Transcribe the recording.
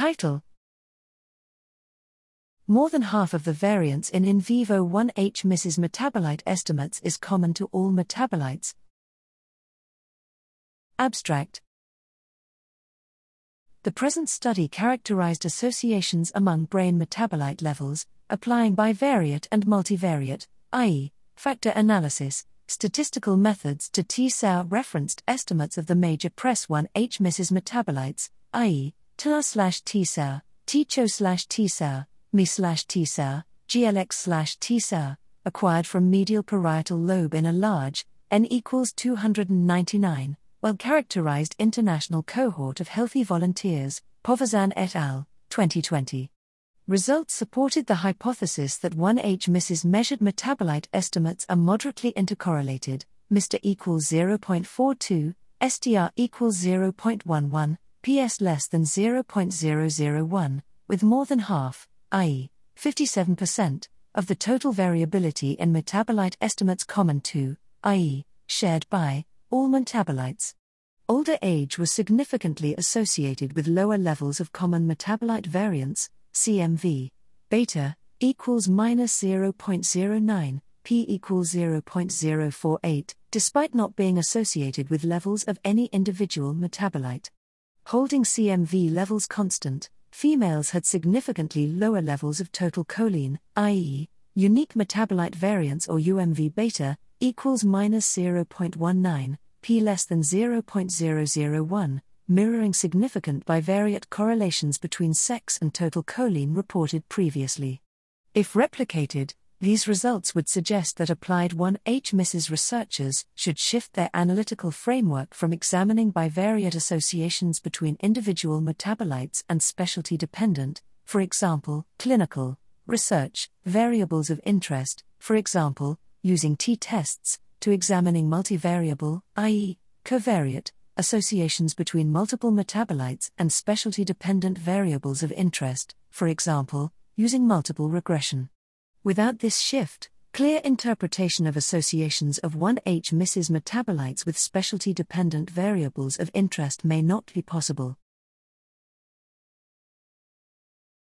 Title More than half of the variance in in vivo 1H MRS metabolite estimates is common to all metabolites. Abstract The present study characterized associations among brain metabolite levels, applying bivariate and multivariate, i.e., factor analysis, statistical methods to T-cell referenced estimates of the major PRESS 1H MRS metabolites, i.e., TAR slash T-cell, TCHO slash T-cell, ME slash T-cell, GLX slash T-cell, acquired from medial parietal lobe in a large, N equals 299, well characterized international cohort of healthy volunteers, Povazan et al., 2020. Results supported the hypothesis that 1H MRS measured metabolite estimates are moderately intercorrelated, MR equals 0.42, STR equals 0.11, PS less than 0.001, with more than half, i.e., 57%, of the total variability in metabolite estimates common to, i.e., shared by, all metabolites. Older age was significantly associated with lower levels of common metabolite variance, CMV, beta, equals minus 0.09, p equals 0.048, despite not being associated with levels of any individual metabolite. Holding CMV levels constant, females had significantly lower levels of total choline, i.e., unique metabolite variance or UMV beta, equals minus 0.19, p less than 0.001, mirroring significant bivariate correlations between sex and total choline reported previously. If replicated, these results would suggest that applied 1H MRS researchers should shift their analytical framework from examining bivariate associations between individual metabolites and specialty dependent, for example, clinical, research, variables of interest, for example, using t tests, to examining multivariable, i.e., covariate, associations between multiple metabolites and specialty dependent variables of interest, for example, using multiple regression. Without this shift, clear interpretation of associations of 1H MRS metabolites with specialty dependent variables of interest may not be possible.